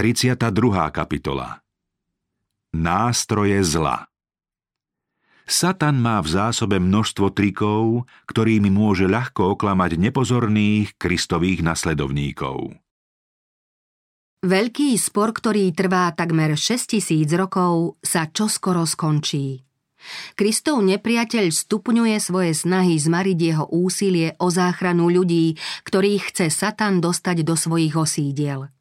32. kapitola Nástroje zla Satan má v zásobe množstvo trikov, ktorými môže ľahko oklamať nepozorných kristových nasledovníkov. Veľký spor, ktorý trvá takmer 6000 rokov, sa čoskoro skončí. Kristov nepriateľ stupňuje svoje snahy zmariť jeho úsilie o záchranu ľudí, ktorých chce Satan dostať do svojich osídiel.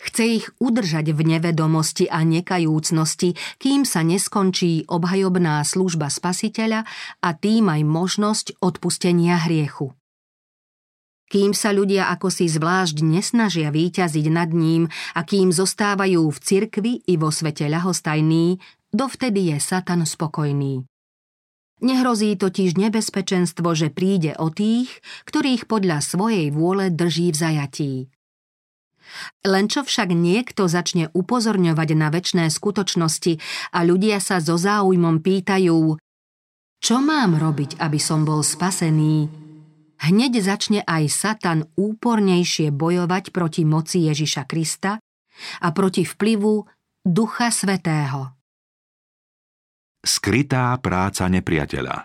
Chce ich udržať v nevedomosti a nekajúcnosti, kým sa neskončí obhajobná služba spasiteľa a tým aj možnosť odpustenia hriechu. Kým sa ľudia ako si zvlášť nesnažia výťaziť nad ním a kým zostávajú v cirkvi i vo svete ľahostajní, dovtedy je Satan spokojný. Nehrozí totiž nebezpečenstvo, že príde o tých, ktorých podľa svojej vôle drží v zajatí. Len čo však niekto začne upozorňovať na väčšné skutočnosti a ľudia sa so záujmom pýtajú, čo mám robiť, aby som bol spasený, hneď začne aj Satan úpornejšie bojovať proti moci Ježiša Krista a proti vplyvu Ducha Svetého. Skrytá práca nepriateľa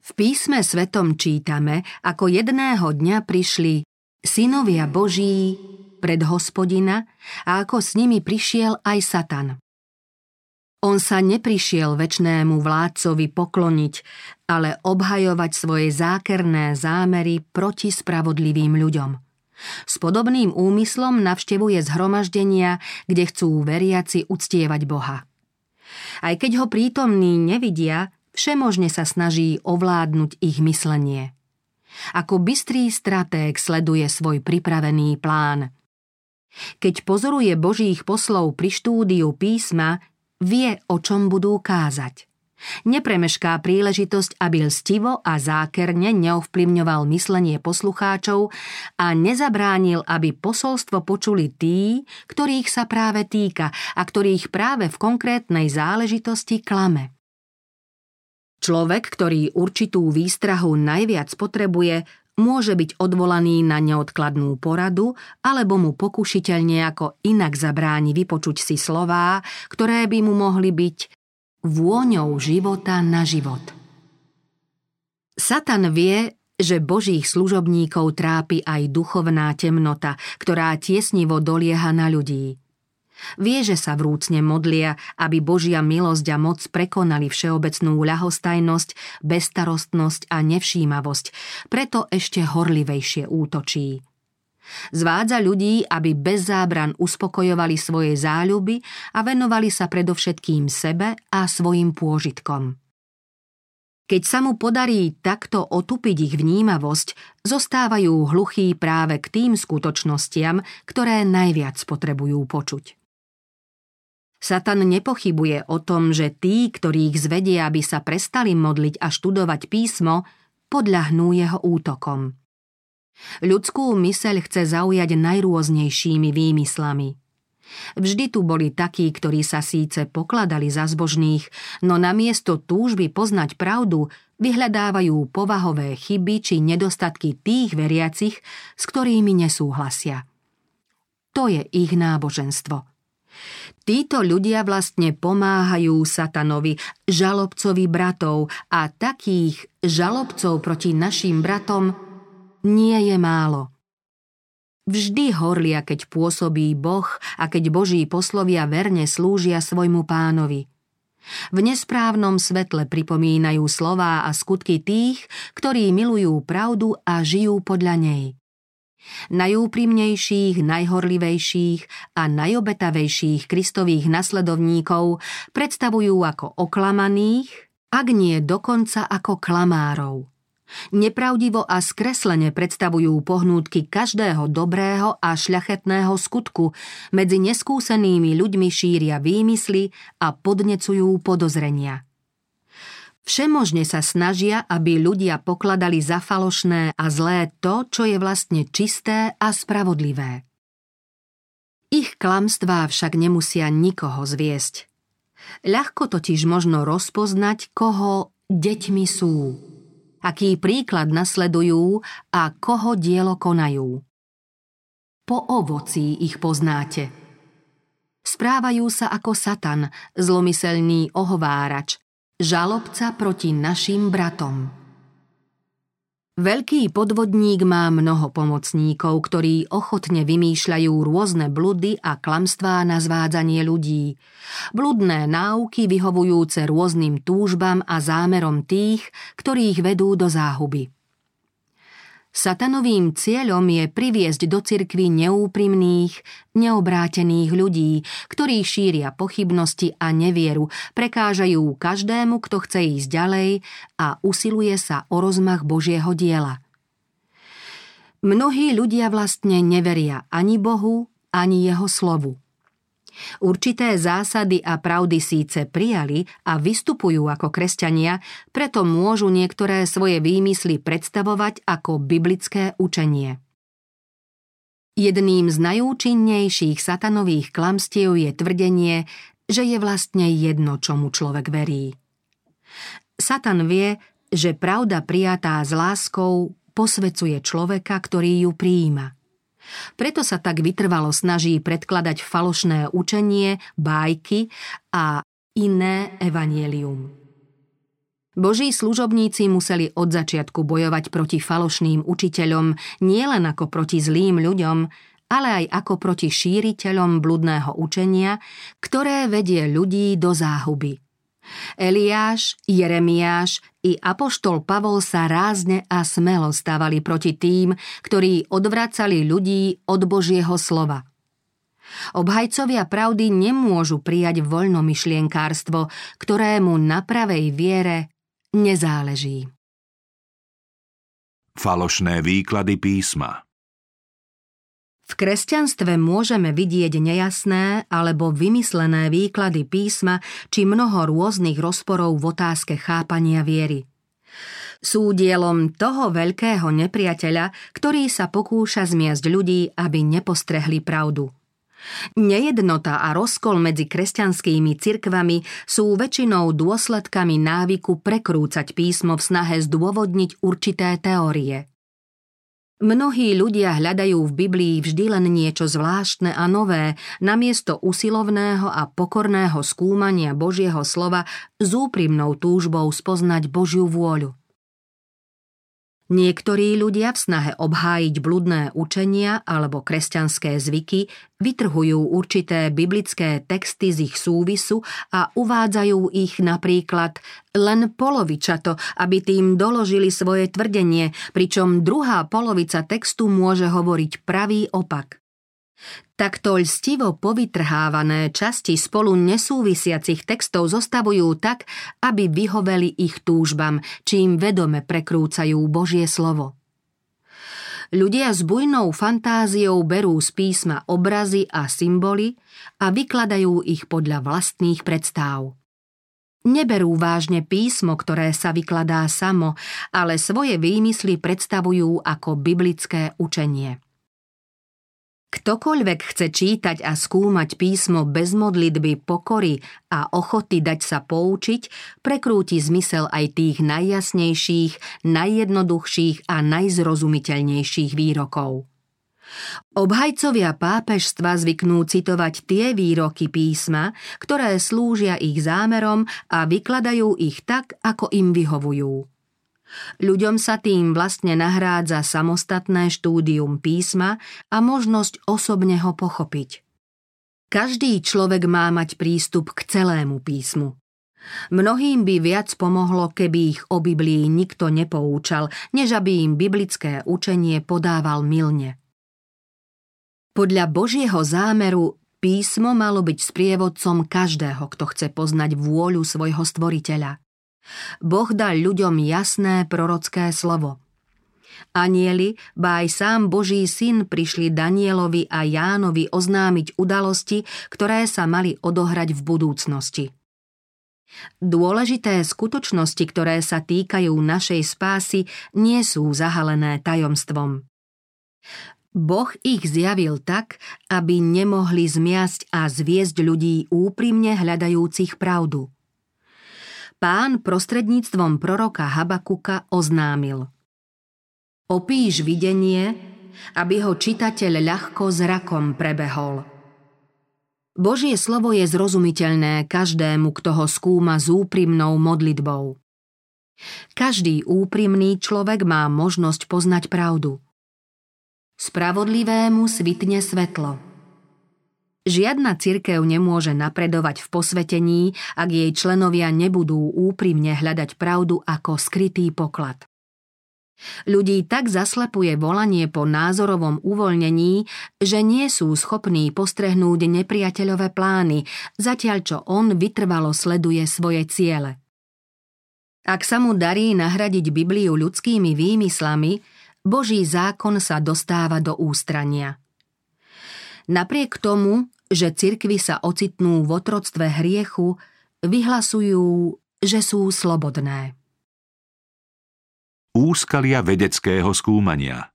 V písme svetom čítame, ako jedného dňa prišli synovia Boží pred hospodina a ako s nimi prišiel aj Satan. On sa neprišiel väčnému vládcovi pokloniť, ale obhajovať svoje zákerné zámery proti spravodlivým ľuďom. S podobným úmyslom navštevuje zhromaždenia, kde chcú veriaci uctievať Boha. Aj keď ho prítomní nevidia, všemožne sa snaží ovládnuť ich myslenie – ako bystrý stratég sleduje svoj pripravený plán. Keď pozoruje božích poslov pri štúdiu písma, vie, o čom budú kázať. Nepremešká príležitosť, aby lstivo a zákerne neovplyvňoval myslenie poslucháčov a nezabránil, aby posolstvo počuli tí, ktorých sa práve týka a ktorých práve v konkrétnej záležitosti klame. Človek, ktorý určitú výstrahu najviac potrebuje, môže byť odvolaný na neodkladnú poradu alebo mu pokušiteľ nejako inak zabráni vypočuť si slová, ktoré by mu mohli byť vôňou života na život. Satan vie, že božích služobníkov trápi aj duchovná temnota, ktorá tiesnivo dolieha na ľudí. Vie, že sa vrúcne modlia, aby Božia milosť a moc prekonali všeobecnú ľahostajnosť, bestarostnosť a nevšímavosť, preto ešte horlivejšie útočí. Zvádza ľudí, aby bez zábran uspokojovali svoje záľuby a venovali sa predovšetkým sebe a svojim pôžitkom. Keď sa mu podarí takto otupiť ich vnímavosť, zostávajú hluchí práve k tým skutočnostiam, ktoré najviac potrebujú počuť. Satan nepochybuje o tom, že tí, ktorých zvedia, aby sa prestali modliť a študovať písmo, podľahnú jeho útokom. Ľudskú myseľ chce zaujať najrôznejšími výmyslami. Vždy tu boli takí, ktorí sa síce pokladali za zbožných, no namiesto túžby poznať pravdu vyhľadávajú povahové chyby či nedostatky tých veriacich, s ktorými nesúhlasia. To je ich náboženstvo – Títo ľudia vlastne pomáhajú satanovi, žalobcovi bratov a takých žalobcov proti našim bratom nie je málo. Vždy horlia, keď pôsobí Boh a keď Boží poslovia verne slúžia svojmu pánovi. V nesprávnom svetle pripomínajú slová a skutky tých, ktorí milujú pravdu a žijú podľa nej. Najúprimnejších, najhorlivejších a najobetavejších kristových nasledovníkov predstavujú ako oklamaných, ak nie dokonca ako klamárov. Nepravdivo a skreslene predstavujú pohnútky každého dobrého a šľachetného skutku, medzi neskúsenými ľuďmi šíria výmysly a podnecujú podozrenia – Všemožne sa snažia, aby ľudia pokladali za falošné a zlé to, čo je vlastne čisté a spravodlivé. Ich klamstvá však nemusia nikoho zviesť. Ľahko totiž možno rozpoznať, koho deťmi sú, aký príklad nasledujú a koho dielo konajú. po ovocí ich poznáte. Správajú sa ako Satan, zlomyselný ohovárač, žalobca proti našim bratom. Veľký podvodník má mnoho pomocníkov, ktorí ochotne vymýšľajú rôzne bludy a klamstvá na zvádzanie ľudí. Bludné náuky vyhovujúce rôznym túžbám a zámerom tých, ktorých vedú do záhuby. Satanovým cieľom je priviesť do cirkvy neúprimných, neobrátených ľudí, ktorí šíria pochybnosti a nevieru, prekážajú každému, kto chce ísť ďalej a usiluje sa o rozmach Božieho diela. Mnohí ľudia vlastne neveria ani Bohu, ani jeho slovu. Určité zásady a pravdy síce prijali a vystupujú ako kresťania, preto môžu niektoré svoje výmysly predstavovať ako biblické učenie. Jedným z najúčinnejších satanových klamstiev je tvrdenie, že je vlastne jedno, čomu človek verí. Satan vie, že pravda prijatá s láskou posvecuje človeka, ktorý ju prijíma – preto sa tak vytrvalo snaží predkladať falošné učenie, bájky a iné evanielium. Boží služobníci museli od začiatku bojovať proti falošným učiteľom nielen ako proti zlým ľuďom, ale aj ako proti šíriteľom bludného učenia, ktoré vedie ľudí do záhuby – Eliáš, Jeremiáš i apoštol Pavol sa rázne a smelo stávali proti tým, ktorí odvracali ľudí od Božieho slova. Obhajcovia pravdy nemôžu prijať voľnomyšlienkárstvo, ktorému na pravej viere nezáleží. Falošné výklady písma v kresťanstve môžeme vidieť nejasné alebo vymyslené výklady písma či mnoho rôznych rozporov v otázke chápania viery. Sú dielom toho veľkého nepriateľa, ktorý sa pokúša zmiasť ľudí, aby nepostrehli pravdu. Nejednota a rozkol medzi kresťanskými cirkvami sú väčšinou dôsledkami návyku prekrúcať písmo v snahe zdôvodniť určité teórie. Mnohí ľudia hľadajú v Biblii vždy len niečo zvláštne a nové, namiesto usilovného a pokorného skúmania Božieho slova s úprimnou túžbou spoznať Božiu vôľu. Niektorí ľudia v snahe obhájiť bludné učenia alebo kresťanské zvyky vytrhujú určité biblické texty z ich súvisu a uvádzajú ich napríklad len polovičato, aby tým doložili svoje tvrdenie, pričom druhá polovica textu môže hovoriť pravý opak. Takto lstivo povytrhávané časti spolu nesúvisiacich textov zostavujú tak, aby vyhoveli ich túžbam, čím vedome prekrúcajú Božie slovo. Ľudia s bujnou fantáziou berú z písma obrazy a symboly a vykladajú ich podľa vlastných predstáv. Neberú vážne písmo, ktoré sa vykladá samo, ale svoje výmysly predstavujú ako biblické učenie. Ktokoľvek chce čítať a skúmať písmo bez modlitby, pokory a ochoty dať sa poučiť, prekrúti zmysel aj tých najjasnejších, najjednoduchších a najzrozumiteľnejších výrokov. Obhajcovia pápežstva zvyknú citovať tie výroky písma, ktoré slúžia ich zámerom a vykladajú ich tak, ako im vyhovujú. Ľuďom sa tým vlastne nahrádza samostatné štúdium písma a možnosť osobne ho pochopiť. Každý človek má mať prístup k celému písmu. Mnohým by viac pomohlo, keby ich o Biblii nikto nepoučal, než aby im biblické učenie podával milne. Podľa Božieho zámeru písmo malo byť sprievodcom každého, kto chce poznať vôľu svojho stvoriteľa. Boh dal ľuďom jasné prorocké slovo. Anieli, ba aj sám Boží syn prišli Danielovi a Jánovi oznámiť udalosti, ktoré sa mali odohrať v budúcnosti. Dôležité skutočnosti, ktoré sa týkajú našej spásy, nie sú zahalené tajomstvom. Boh ich zjavil tak, aby nemohli zmiasť a zviesť ľudí úprimne hľadajúcich pravdu pán prostredníctvom proroka Habakuka oznámil Opíš videnie aby ho čitateľ ľahko zrakom prebehol. Božie slovo je zrozumiteľné každému, kto ho skúma s úprimnou modlitbou. Každý úprimný človek má možnosť poznať pravdu. Spravodlivému svitne svetlo – Žiadna cirkev nemôže napredovať v posvetení, ak jej členovia nebudú úprimne hľadať pravdu ako skrytý poklad. Ľudí tak zaslepuje volanie po názorovom uvoľnení, že nie sú schopní postrehnúť nepriateľové plány, zatiaľ čo on vytrvalo sleduje svoje ciele. Ak sa mu darí nahradiť Bibliu ľudskými výmyslami, Boží zákon sa dostáva do ústrania. Napriek tomu, že cirkvy sa ocitnú v otroctve hriechu, vyhlasujú, že sú slobodné. Úskalia vedeckého skúmania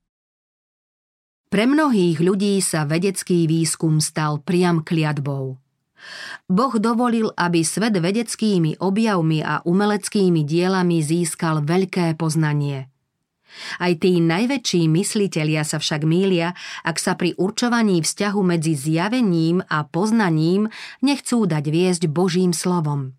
Pre mnohých ľudí sa vedecký výskum stal priam kliatbou. Boh dovolil, aby svet vedeckými objavmi a umeleckými dielami získal veľké poznanie – aj tí najväčší myslitelia sa však mília, ak sa pri určovaní vzťahu medzi zjavením a poznaním nechcú dať viesť Božím slovom.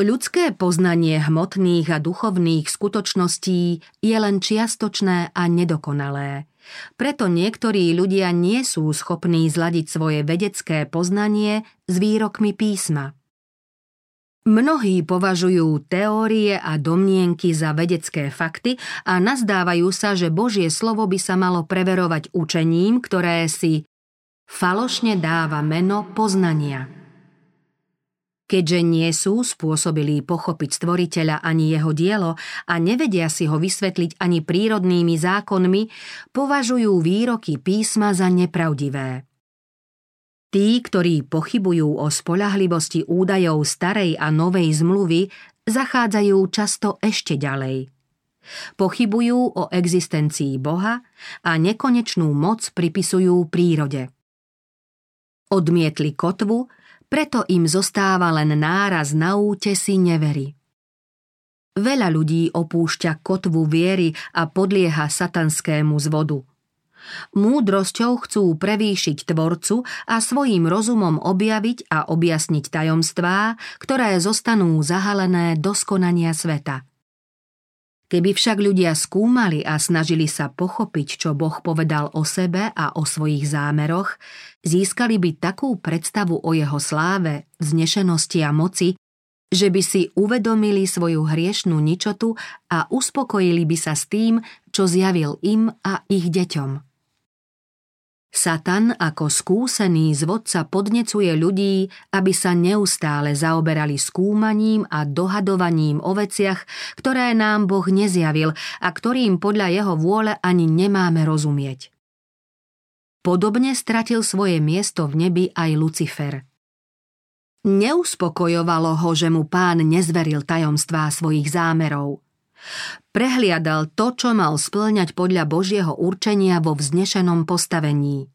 Ľudské poznanie hmotných a duchovných skutočností je len čiastočné a nedokonalé. Preto niektorí ľudia nie sú schopní zladiť svoje vedecké poznanie s výrokmi písma – Mnohí považujú teórie a domnienky za vedecké fakty a nazdávajú sa, že Božie slovo by sa malo preverovať učením, ktoré si falošne dáva meno poznania. Keďže nie sú spôsobilí pochopiť stvoriteľa ani jeho dielo a nevedia si ho vysvetliť ani prírodnými zákonmi, považujú výroky písma za nepravdivé. Tí, ktorí pochybujú o spolahlivosti údajov starej a novej zmluvy, zachádzajú často ešte ďalej. Pochybujú o existencii Boha a nekonečnú moc pripisujú prírode. Odmietli kotvu, preto im zostáva len náraz na útesi nevery. Veľa ľudí opúšťa kotvu viery a podlieha satanskému zvodu – Múdrosťou chcú prevýšiť tvorcu a svojím rozumom objaviť a objasniť tajomstvá, ktoré zostanú zahalené do skonania sveta. Keby však ľudia skúmali a snažili sa pochopiť, čo Boh povedal o sebe a o svojich zámeroch, získali by takú predstavu o jeho sláve, vznešenosti a moci, že by si uvedomili svoju hriešnú ničotu a uspokojili by sa s tým, čo zjavil im a ich deťom. Satan ako skúsený zvodca podnecuje ľudí, aby sa neustále zaoberali skúmaním a dohadovaním o veciach, ktoré nám Boh nezjavil a ktorým podľa jeho vôle ani nemáme rozumieť. Podobne stratil svoje miesto v nebi aj Lucifer. Neuspokojovalo ho, že mu pán nezveril tajomstvá svojich zámerov – Prehliadal to, čo mal splňať podľa Božieho určenia vo vznešenom postavení.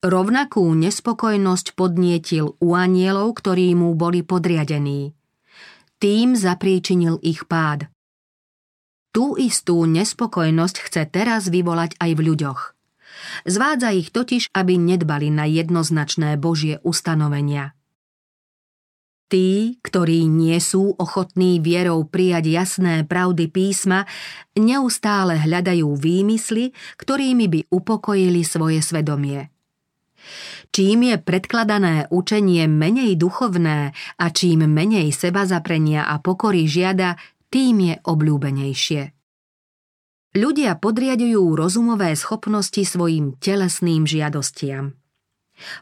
Rovnakú nespokojnosť podnietil u anielov, ktorí mu boli podriadení. Tým zapríčinil ich pád. Tú istú nespokojnosť chce teraz vyvolať aj v ľuďoch. Zvádza ich totiž, aby nedbali na jednoznačné Božie ustanovenia. Tí, ktorí nie sú ochotní vierou prijať jasné pravdy písma, neustále hľadajú výmysly, ktorými by upokojili svoje svedomie. Čím je predkladané učenie menej duchovné a čím menej seba zaprenia a pokory žiada, tým je obľúbenejšie. Ľudia podriadujú rozumové schopnosti svojim telesným žiadostiam.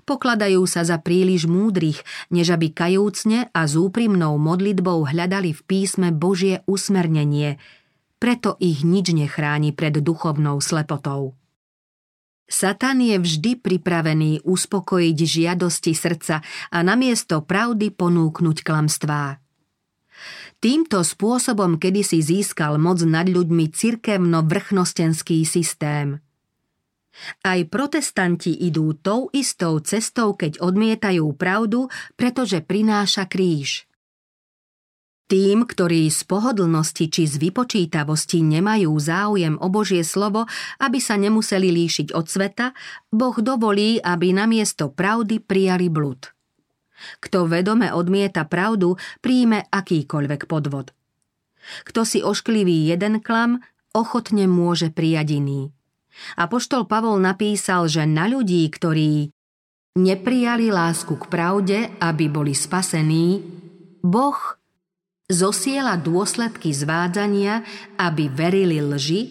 Pokladajú sa za príliš múdrych, než aby kajúcne a s úprimnou modlitbou hľadali v písme Božie usmernenie, preto ich nič nechráni pred duchovnou slepotou. Satan je vždy pripravený uspokojiť žiadosti srdca a namiesto pravdy ponúknuť klamstvá. Týmto spôsobom kedysi získal moc nad ľuďmi cirkevno-vrchnostenský systém – aj protestanti idú tou istou cestou, keď odmietajú pravdu, pretože prináša kríž. Tým, ktorí z pohodlnosti či z vypočítavosti nemajú záujem o Božie slovo, aby sa nemuseli líšiť od sveta, Boh dovolí, aby namiesto pravdy prijali blud. Kto vedome odmieta pravdu, príjme akýkoľvek podvod. Kto si oškliví jeden klam, ochotne môže prijať iný. Apoštol Pavol napísal, že na ľudí, ktorí neprijali lásku k pravde, aby boli spasení, Boh zosiela dôsledky zvádzania, aby verili lži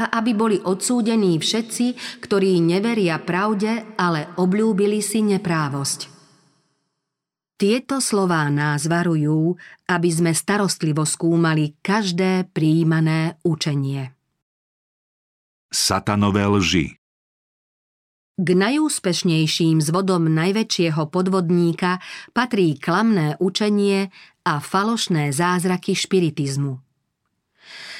a aby boli odsúdení všetci, ktorí neveria pravde, ale obľúbili si neprávosť. Tieto slová nás varujú, aby sme starostlivo skúmali každé príjmané učenie. Satanové lži k najúspešnejším zvodom najväčšieho podvodníka patrí klamné učenie a falošné zázraky špiritizmu.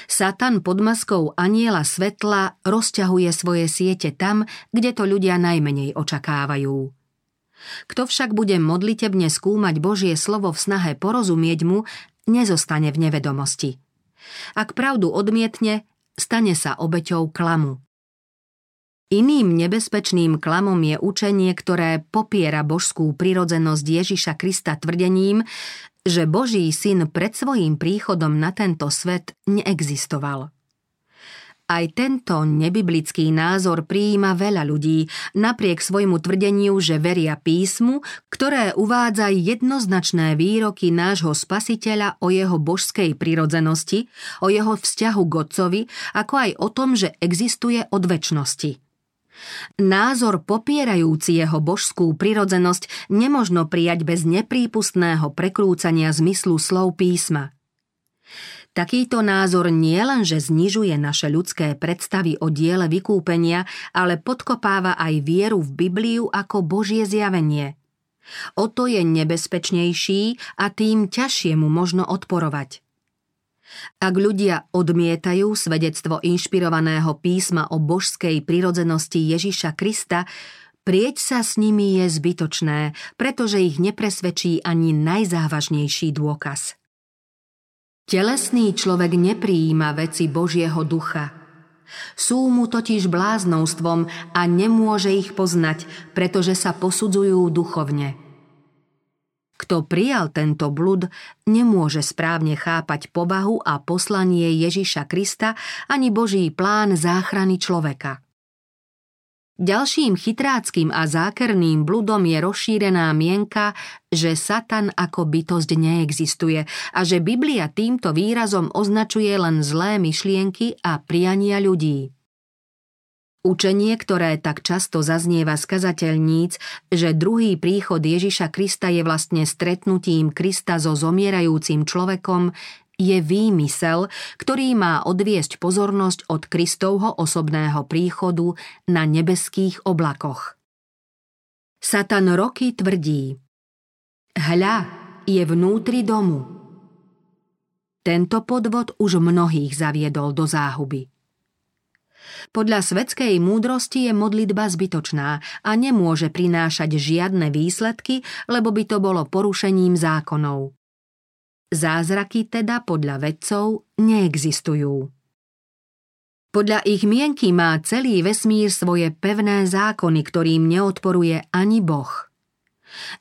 Satan pod maskou aniela svetla rozťahuje svoje siete tam, kde to ľudia najmenej očakávajú. Kto však bude modlitebne skúmať Božie slovo v snahe porozumieť mu, nezostane v nevedomosti. Ak pravdu odmietne, stane sa obeťou klamu. Iným nebezpečným klamom je učenie, ktoré popiera božskú prirodzenosť Ježiša Krista tvrdením, že Boží syn pred svojím príchodom na tento svet neexistoval. Aj tento nebiblický názor prijíma veľa ľudí, napriek svojmu tvrdeniu, že veria písmu, ktoré uvádza jednoznačné výroky nášho spasiteľa o jeho božskej prirodzenosti, o jeho vzťahu k Otcovi, ako aj o tom, že existuje od väčšnosti. Názor popierajúci jeho božskú prirodzenosť nemožno prijať bez neprípustného prekrúcania zmyslu slov písma. Takýto názor nielenže znižuje naše ľudské predstavy o diele vykúpenia, ale podkopáva aj vieru v Bibliu ako Božie zjavenie. O to je nebezpečnejší a tým ťažšie mu možno odporovať. Ak ľudia odmietajú svedectvo inšpirovaného písma o božskej prirodzenosti Ježiša Krista, prieť sa s nimi je zbytočné, pretože ich nepresvedčí ani najzávažnejší dôkaz. Telesný človek nepриjíma veci Božieho ducha. Sú mu totiž bláznostvom a nemôže ich poznať, pretože sa posudzujú duchovne – kto prijal tento blud, nemôže správne chápať povahu a poslanie Ježiša Krista ani Boží plán záchrany človeka. Ďalším chytráckým a zákerným bludom je rozšírená mienka, že Satan ako bytosť neexistuje a že Biblia týmto výrazom označuje len zlé myšlienky a priania ľudí. Učenie, ktoré tak často zaznieva z kazateľníc, že druhý príchod Ježiša Krista je vlastne stretnutím Krista so zomierajúcim človekom, je výmysel, ktorý má odviesť pozornosť od Kristovho osobného príchodu na nebeských oblakoch. Satan roky tvrdí Hľa, je vnútri domu. Tento podvod už mnohých zaviedol do záhuby. Podľa svetskej múdrosti je modlitba zbytočná a nemôže prinášať žiadne výsledky, lebo by to bolo porušením zákonov. Zázraky teda podľa vedcov neexistujú. Podľa ich mienky má celý vesmír svoje pevné zákony, ktorým neodporuje ani Boh –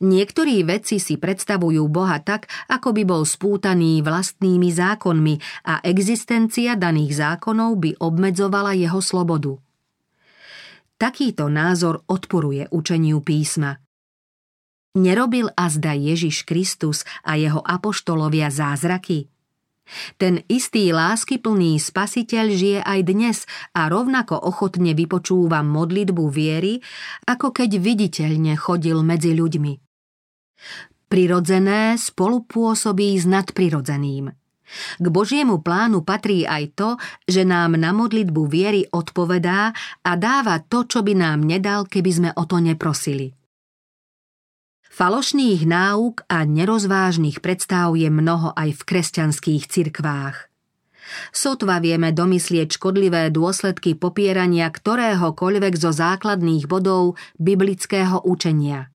Niektorí vedci si predstavujú Boha tak, ako by bol spútaný vlastnými zákonmi a existencia daných zákonov by obmedzovala jeho slobodu. Takýto názor odporuje učeniu písma. Nerobil azda Ježiš Kristus a jeho apoštolovia zázraky? Ten istý láskyplný spasiteľ žije aj dnes a rovnako ochotne vypočúva modlitbu viery, ako keď viditeľne chodil medzi ľuďmi. Prirodzené spolupôsobí s nadprirodzeným. K Božiemu plánu patrí aj to, že nám na modlitbu viery odpovedá a dáva to, čo by nám nedal, keby sme o to neprosili. Falošných náuk a nerozvážnych predstav je mnoho aj v kresťanských cirkvách. Sotva vieme domyslieť škodlivé dôsledky popierania ktoréhokoľvek zo základných bodov biblického učenia.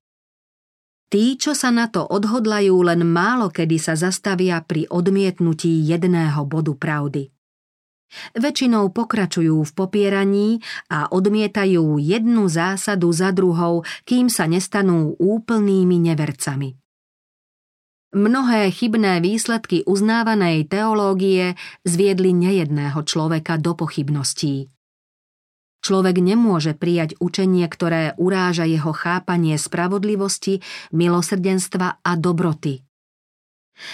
Tí, čo sa na to odhodlajú, len málo kedy sa zastavia pri odmietnutí jedného bodu pravdy. Väčšinou pokračujú v popieraní a odmietajú jednu zásadu za druhou, kým sa nestanú úplnými nevercami. Mnohé chybné výsledky uznávanej teológie zviedli nejedného človeka do pochybností. Človek nemôže prijať učenie, ktoré uráža jeho chápanie spravodlivosti, milosrdenstva a dobroty.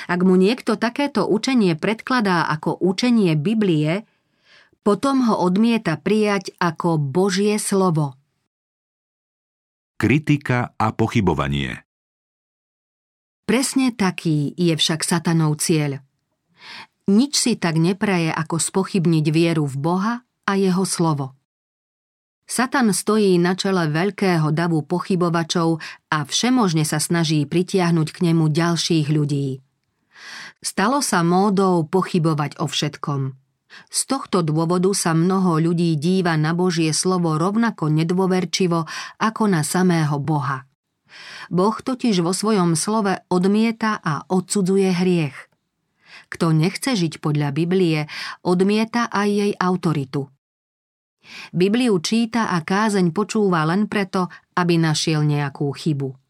Ak mu niekto takéto učenie predkladá ako učenie Biblie, potom ho odmieta prijať ako Božie slovo. Kritika a pochybovanie Presne taký je však satanov cieľ. Nič si tak nepraje, ako spochybniť vieru v Boha a jeho slovo. Satan stojí na čele veľkého davu pochybovačov a všemožne sa snaží pritiahnuť k nemu ďalších ľudí. Stalo sa módou pochybovať o všetkom. Z tohto dôvodu sa mnoho ľudí díva na Božie slovo rovnako nedôverčivo ako na samého Boha. Boh totiž vo svojom slove odmieta a odsudzuje hriech. Kto nechce žiť podľa Biblie, odmieta aj jej autoritu. Bibliu číta a kázeň počúva len preto, aby našiel nejakú chybu.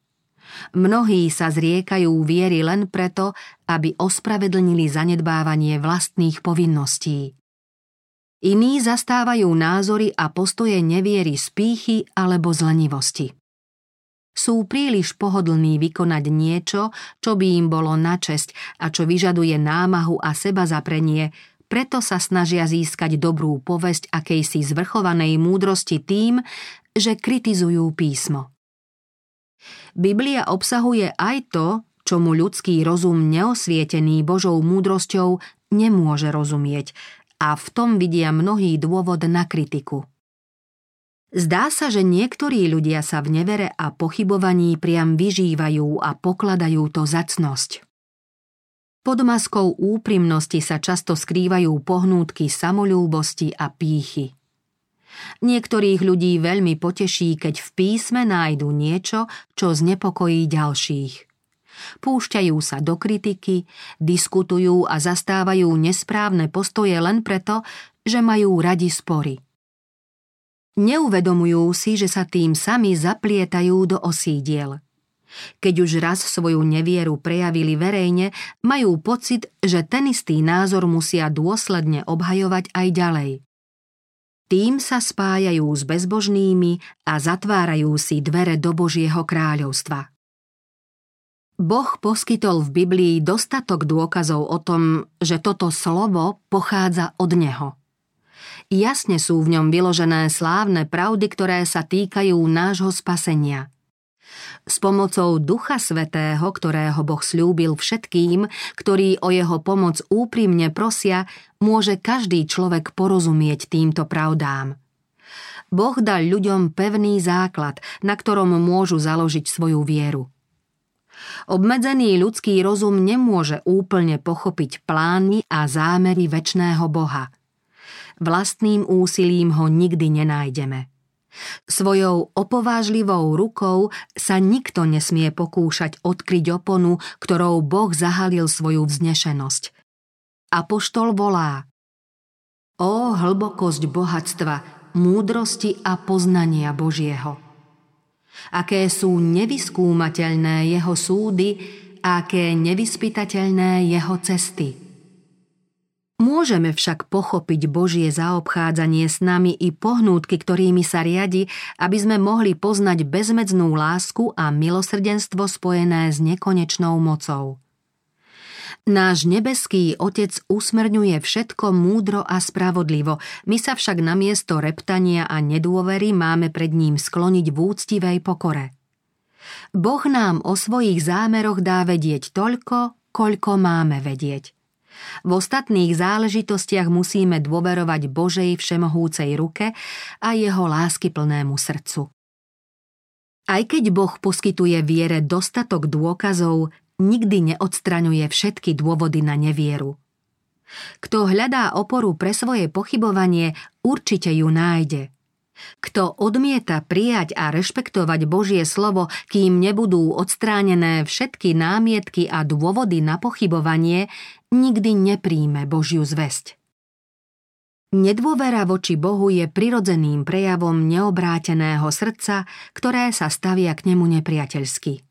Mnohí sa zriekajú viery len preto, aby ospravedlnili zanedbávanie vlastných povinností. Iní zastávajú názory a postoje neviery z pýchy alebo zlenivosti. Sú príliš pohodlní vykonať niečo, čo by im bolo na česť a čo vyžaduje námahu a seba zaprenie, preto sa snažia získať dobrú povesť akejsi zvrchovanej múdrosti tým, že kritizujú písmo. Biblia obsahuje aj to, čomu ľudský rozum neosvietený Božou múdrosťou nemôže rozumieť a v tom vidia mnohý dôvod na kritiku. Zdá sa, že niektorí ľudia sa v nevere a pochybovaní priam vyžívajú a pokladajú to za cnosť. Pod maskou úprimnosti sa často skrývajú pohnútky samolúbosti a pýchy. Niektorých ľudí veľmi poteší, keď v písme nájdu niečo, čo znepokojí ďalších. Púšťajú sa do kritiky, diskutujú a zastávajú nesprávne postoje len preto, že majú radi spory. Neuvedomujú si, že sa tým sami zaplietajú do osídiel – keď už raz svoju nevieru prejavili verejne, majú pocit, že ten istý názor musia dôsledne obhajovať aj ďalej. Tým sa spájajú s bezbožnými a zatvárajú si dvere do Božieho kráľovstva. Boh poskytol v Biblii dostatok dôkazov o tom, že toto slovo pochádza od Neho. Jasne sú v ňom vyložené slávne pravdy, ktoré sa týkajú nášho spasenia – s pomocou Ducha Svetého, ktorého Boh slúbil všetkým, ktorí o jeho pomoc úprimne prosia, môže každý človek porozumieť týmto pravdám. Boh dal ľuďom pevný základ, na ktorom môžu založiť svoju vieru. Obmedzený ľudský rozum nemôže úplne pochopiť plány a zámery väčšného Boha. Vlastným úsilím ho nikdy nenájdeme. Svojou opovážlivou rukou sa nikto nesmie pokúšať odkryť oponu, ktorou Boh zahalil svoju vznešenosť. Apoštol volá O hlbokosť bohatstva, múdrosti a poznania Božieho. Aké sú nevyskúmateľné jeho súdy, aké nevyspytateľné jeho cesty – Môžeme však pochopiť Božie zaobchádzanie s nami i pohnútky, ktorými sa riadi, aby sme mohli poznať bezmedznú lásku a milosrdenstvo spojené s nekonečnou mocou. Náš nebeský Otec usmerňuje všetko múdro a spravodlivo, my sa však namiesto reptania a nedôvery máme pred ním skloniť v úctivej pokore. Boh nám o svojich zámeroch dá vedieť toľko, koľko máme vedieť – v ostatných záležitostiach musíme dôverovať Božej všemohúcej ruke a jeho láskyplnému srdcu. Aj keď Boh poskytuje viere dostatok dôkazov, nikdy neodstraňuje všetky dôvody na nevieru. Kto hľadá oporu pre svoje pochybovanie, určite ju nájde. Kto odmieta prijať a rešpektovať Božie slovo, kým nebudú odstránené všetky námietky a dôvody na pochybovanie, nikdy nepríjme Božiu zväzť. Nedôvera voči Bohu je prirodzeným prejavom neobráteného srdca, ktoré sa stavia k nemu nepriateľsky.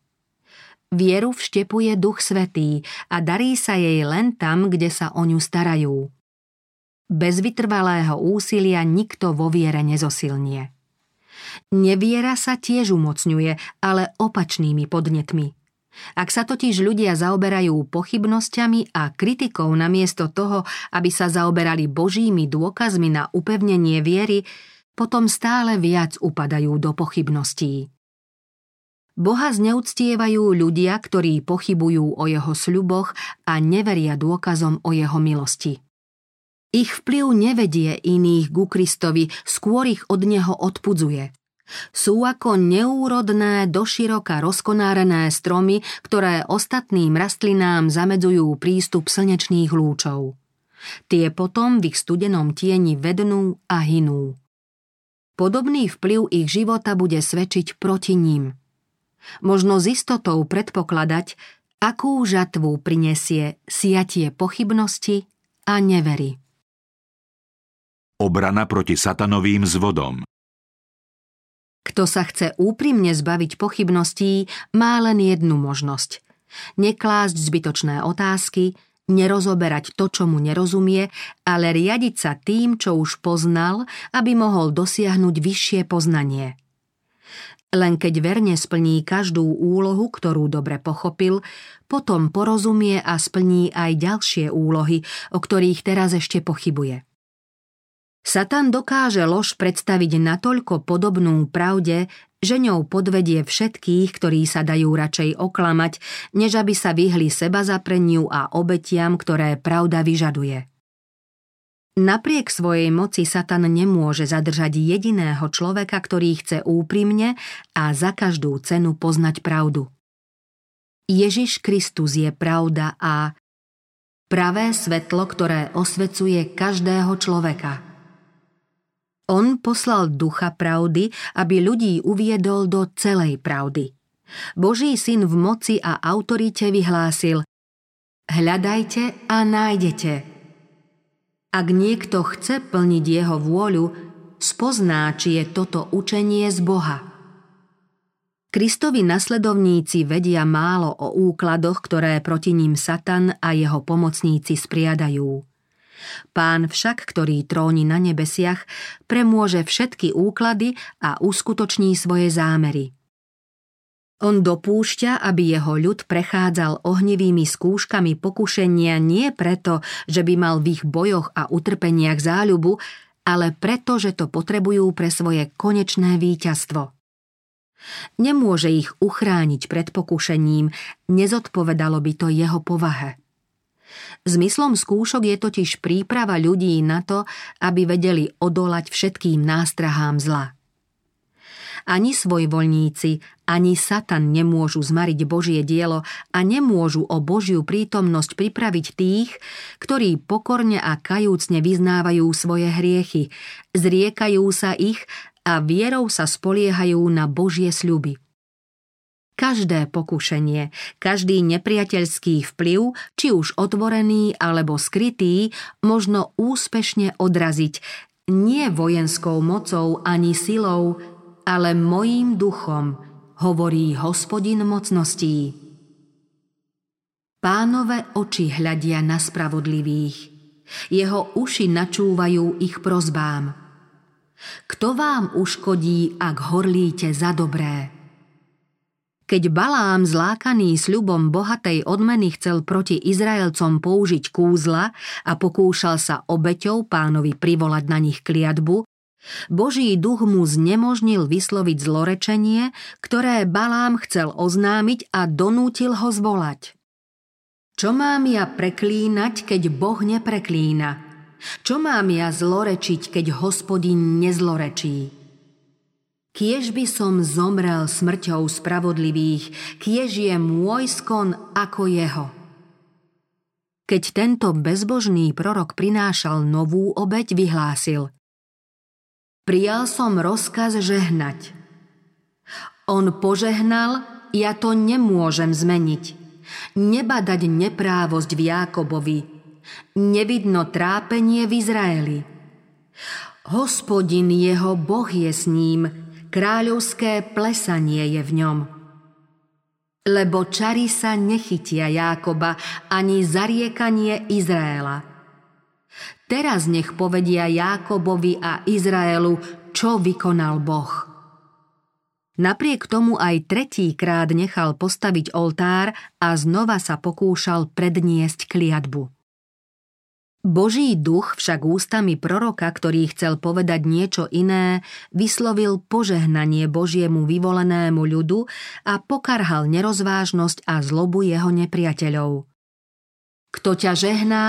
Vieru vštepuje Duch Svetý a darí sa jej len tam, kde sa o ňu starajú. Bez vytrvalého úsilia nikto vo viere nezosilnie. Neviera sa tiež umocňuje, ale opačnými podnetmi – ak sa totiž ľudia zaoberajú pochybnosťami a kritikou namiesto toho, aby sa zaoberali božími dôkazmi na upevnenie viery, potom stále viac upadajú do pochybností. Boha zneúctievajú ľudia, ktorí pochybujú o jeho sľuboch a neveria dôkazom o jeho milosti. Ich vplyv nevedie iných ku Kristovi, skôr ich od neho odpudzuje – sú ako neúrodné, doširoka rozkonárené stromy, ktoré ostatným rastlinám zamedzujú prístup slnečných lúčov. Tie potom v ich studenom tieni vednú a hinú. Podobný vplyv ich života bude svedčiť proti ním. Možno s istotou predpokladať, akú žatvu prinesie siatie pochybnosti a nevery. Obrana proti satanovým zvodom kto sa chce úprimne zbaviť pochybností, má len jednu možnosť. Neklásť zbytočné otázky, nerozoberať to, čo mu nerozumie, ale riadiť sa tým, čo už poznal, aby mohol dosiahnuť vyššie poznanie. Len keď verne splní každú úlohu, ktorú dobre pochopil, potom porozumie a splní aj ďalšie úlohy, o ktorých teraz ešte pochybuje. Satan dokáže lož predstaviť natoľko podobnú pravde, že ňou podvedie všetkých, ktorí sa dajú radšej oklamať, než aby sa vyhli seba zapreniu a obetiam, ktoré pravda vyžaduje. Napriek svojej moci Satan nemôže zadržať jediného človeka, ktorý chce úprimne a za každú cenu poznať pravdu. Ježiš Kristus je pravda a pravé svetlo, ktoré osvecuje každého človeka – on poslal ducha pravdy, aby ľudí uviedol do celej pravdy. Boží syn v moci a autorite vyhlásil Hľadajte a nájdete. Ak niekto chce plniť jeho vôľu, spozná, či je toto učenie z Boha. Kristovi nasledovníci vedia málo o úkladoch, ktoré proti ním Satan a jeho pomocníci spriadajú. Pán však, ktorý tróni na nebesiach, premôže všetky úklady a uskutoční svoje zámery. On dopúšťa, aby jeho ľud prechádzal ohnivými skúškami pokušenia nie preto, že by mal v ich bojoch a utrpeniach záľubu, ale preto, že to potrebujú pre svoje konečné víťazstvo. Nemôže ich uchrániť pred pokušením, nezodpovedalo by to jeho povahe. Zmyslom skúšok je totiž príprava ľudí na to, aby vedeli odolať všetkým nástrahám zla. Ani svojvoľníci, ani Satan nemôžu zmariť Božie dielo a nemôžu o Božiu prítomnosť pripraviť tých, ktorí pokorne a kajúcne vyznávajú svoje hriechy, zriekajú sa ich a vierou sa spoliehajú na Božie sľuby. Každé pokušenie, každý nepriateľský vplyv, či už otvorený alebo skrytý, možno úspešne odraziť nie vojenskou mocou ani silou, ale mojím duchom, hovorí hospodin mocností. Pánové oči hľadia na spravodlivých, jeho uši načúvajú ich prozbám. Kto vám uškodí, ak horlíte za dobré? Keď Balám zlákaný sľubom bohatej odmeny chcel proti Izraelcom použiť kúzla a pokúšal sa obeťou pánovi privolať na nich kliatbu, Boží duch mu znemožnil vysloviť zlorečenie, ktoré Balám chcel oznámiť a donútil ho zvolať. Čo mám ja preklínať, keď Boh nepreklína? Čo mám ja zlorečiť, keď hospodin nezlorečí? Kiež by som zomrel smrťou spravodlivých, kiež je môj skon ako jeho. Keď tento bezbožný prorok prinášal novú obeď, vyhlásil Prijal som rozkaz žehnať. On požehnal, ja to nemôžem zmeniť. Nebadať neprávosť v Jákobovi. Nevidno trápenie v Izraeli. Hospodin jeho Boh je s ním, kráľovské plesanie je v ňom. Lebo čary sa nechytia Jákoba ani zariekanie Izraela. Teraz nech povedia Jákobovi a Izraelu, čo vykonal Boh. Napriek tomu aj tretíkrát nechal postaviť oltár a znova sa pokúšal predniesť kliatbu. Boží duch však ústami proroka, ktorý chcel povedať niečo iné, vyslovil požehnanie Božiemu vyvolenému ľudu a pokarhal nerozvážnosť a zlobu jeho nepriateľov. Kto ťa žehná,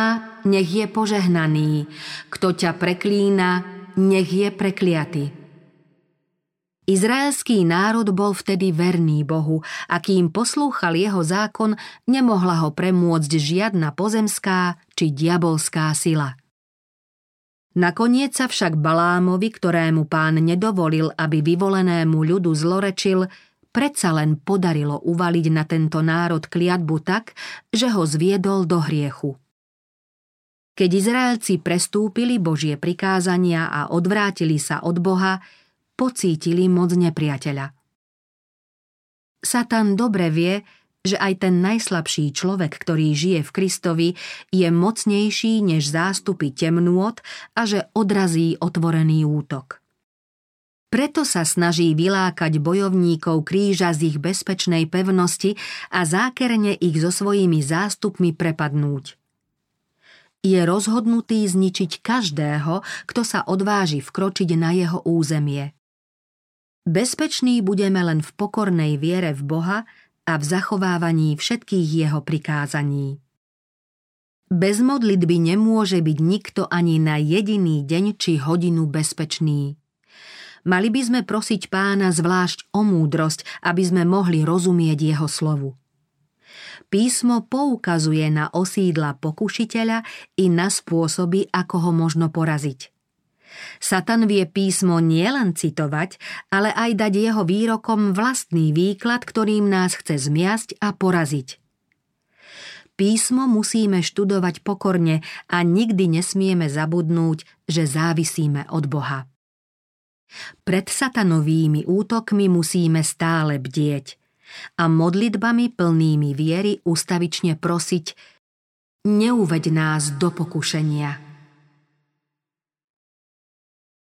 nech je požehnaný, kto ťa preklína, nech je prekliaty. Izraelský národ bol vtedy verný Bohu a kým poslúchal jeho zákon, nemohla ho premôcť žiadna pozemská či diabolská sila. Nakoniec sa však Balámovi, ktorému pán nedovolil, aby vyvolenému ľudu zlorečil, predsa len podarilo uvaliť na tento národ kliatbu tak, že ho zviedol do hriechu. Keď Izraelci prestúpili Božie prikázania a odvrátili sa od Boha, pocítili moc nepriateľa. Satan dobre vie, že aj ten najslabší človek, ktorý žije v Kristovi, je mocnejší než zástupy temnôt a že odrazí otvorený útok. Preto sa snaží vylákať bojovníkov kríža z ich bezpečnej pevnosti a zákerne ich so svojimi zástupmi prepadnúť. Je rozhodnutý zničiť každého, kto sa odváži vkročiť na jeho územie. Bezpeční budeme len v pokornej viere v Boha a v zachovávaní všetkých jeho prikázaní. Bez modlitby nemôže byť nikto ani na jediný deň či hodinu bezpečný. Mali by sme prosiť pána zvlášť o múdrosť, aby sme mohli rozumieť jeho slovu. Písmo poukazuje na osídla pokušiteľa i na spôsoby, ako ho možno poraziť. Satan vie písmo nielen citovať, ale aj dať jeho výrokom vlastný výklad, ktorým nás chce zmiasť a poraziť. Písmo musíme študovať pokorne a nikdy nesmieme zabudnúť, že závisíme od Boha. Pred satanovými útokmi musíme stále bdieť a modlitbami plnými viery ustavične prosiť Neuveď nás do pokušenia.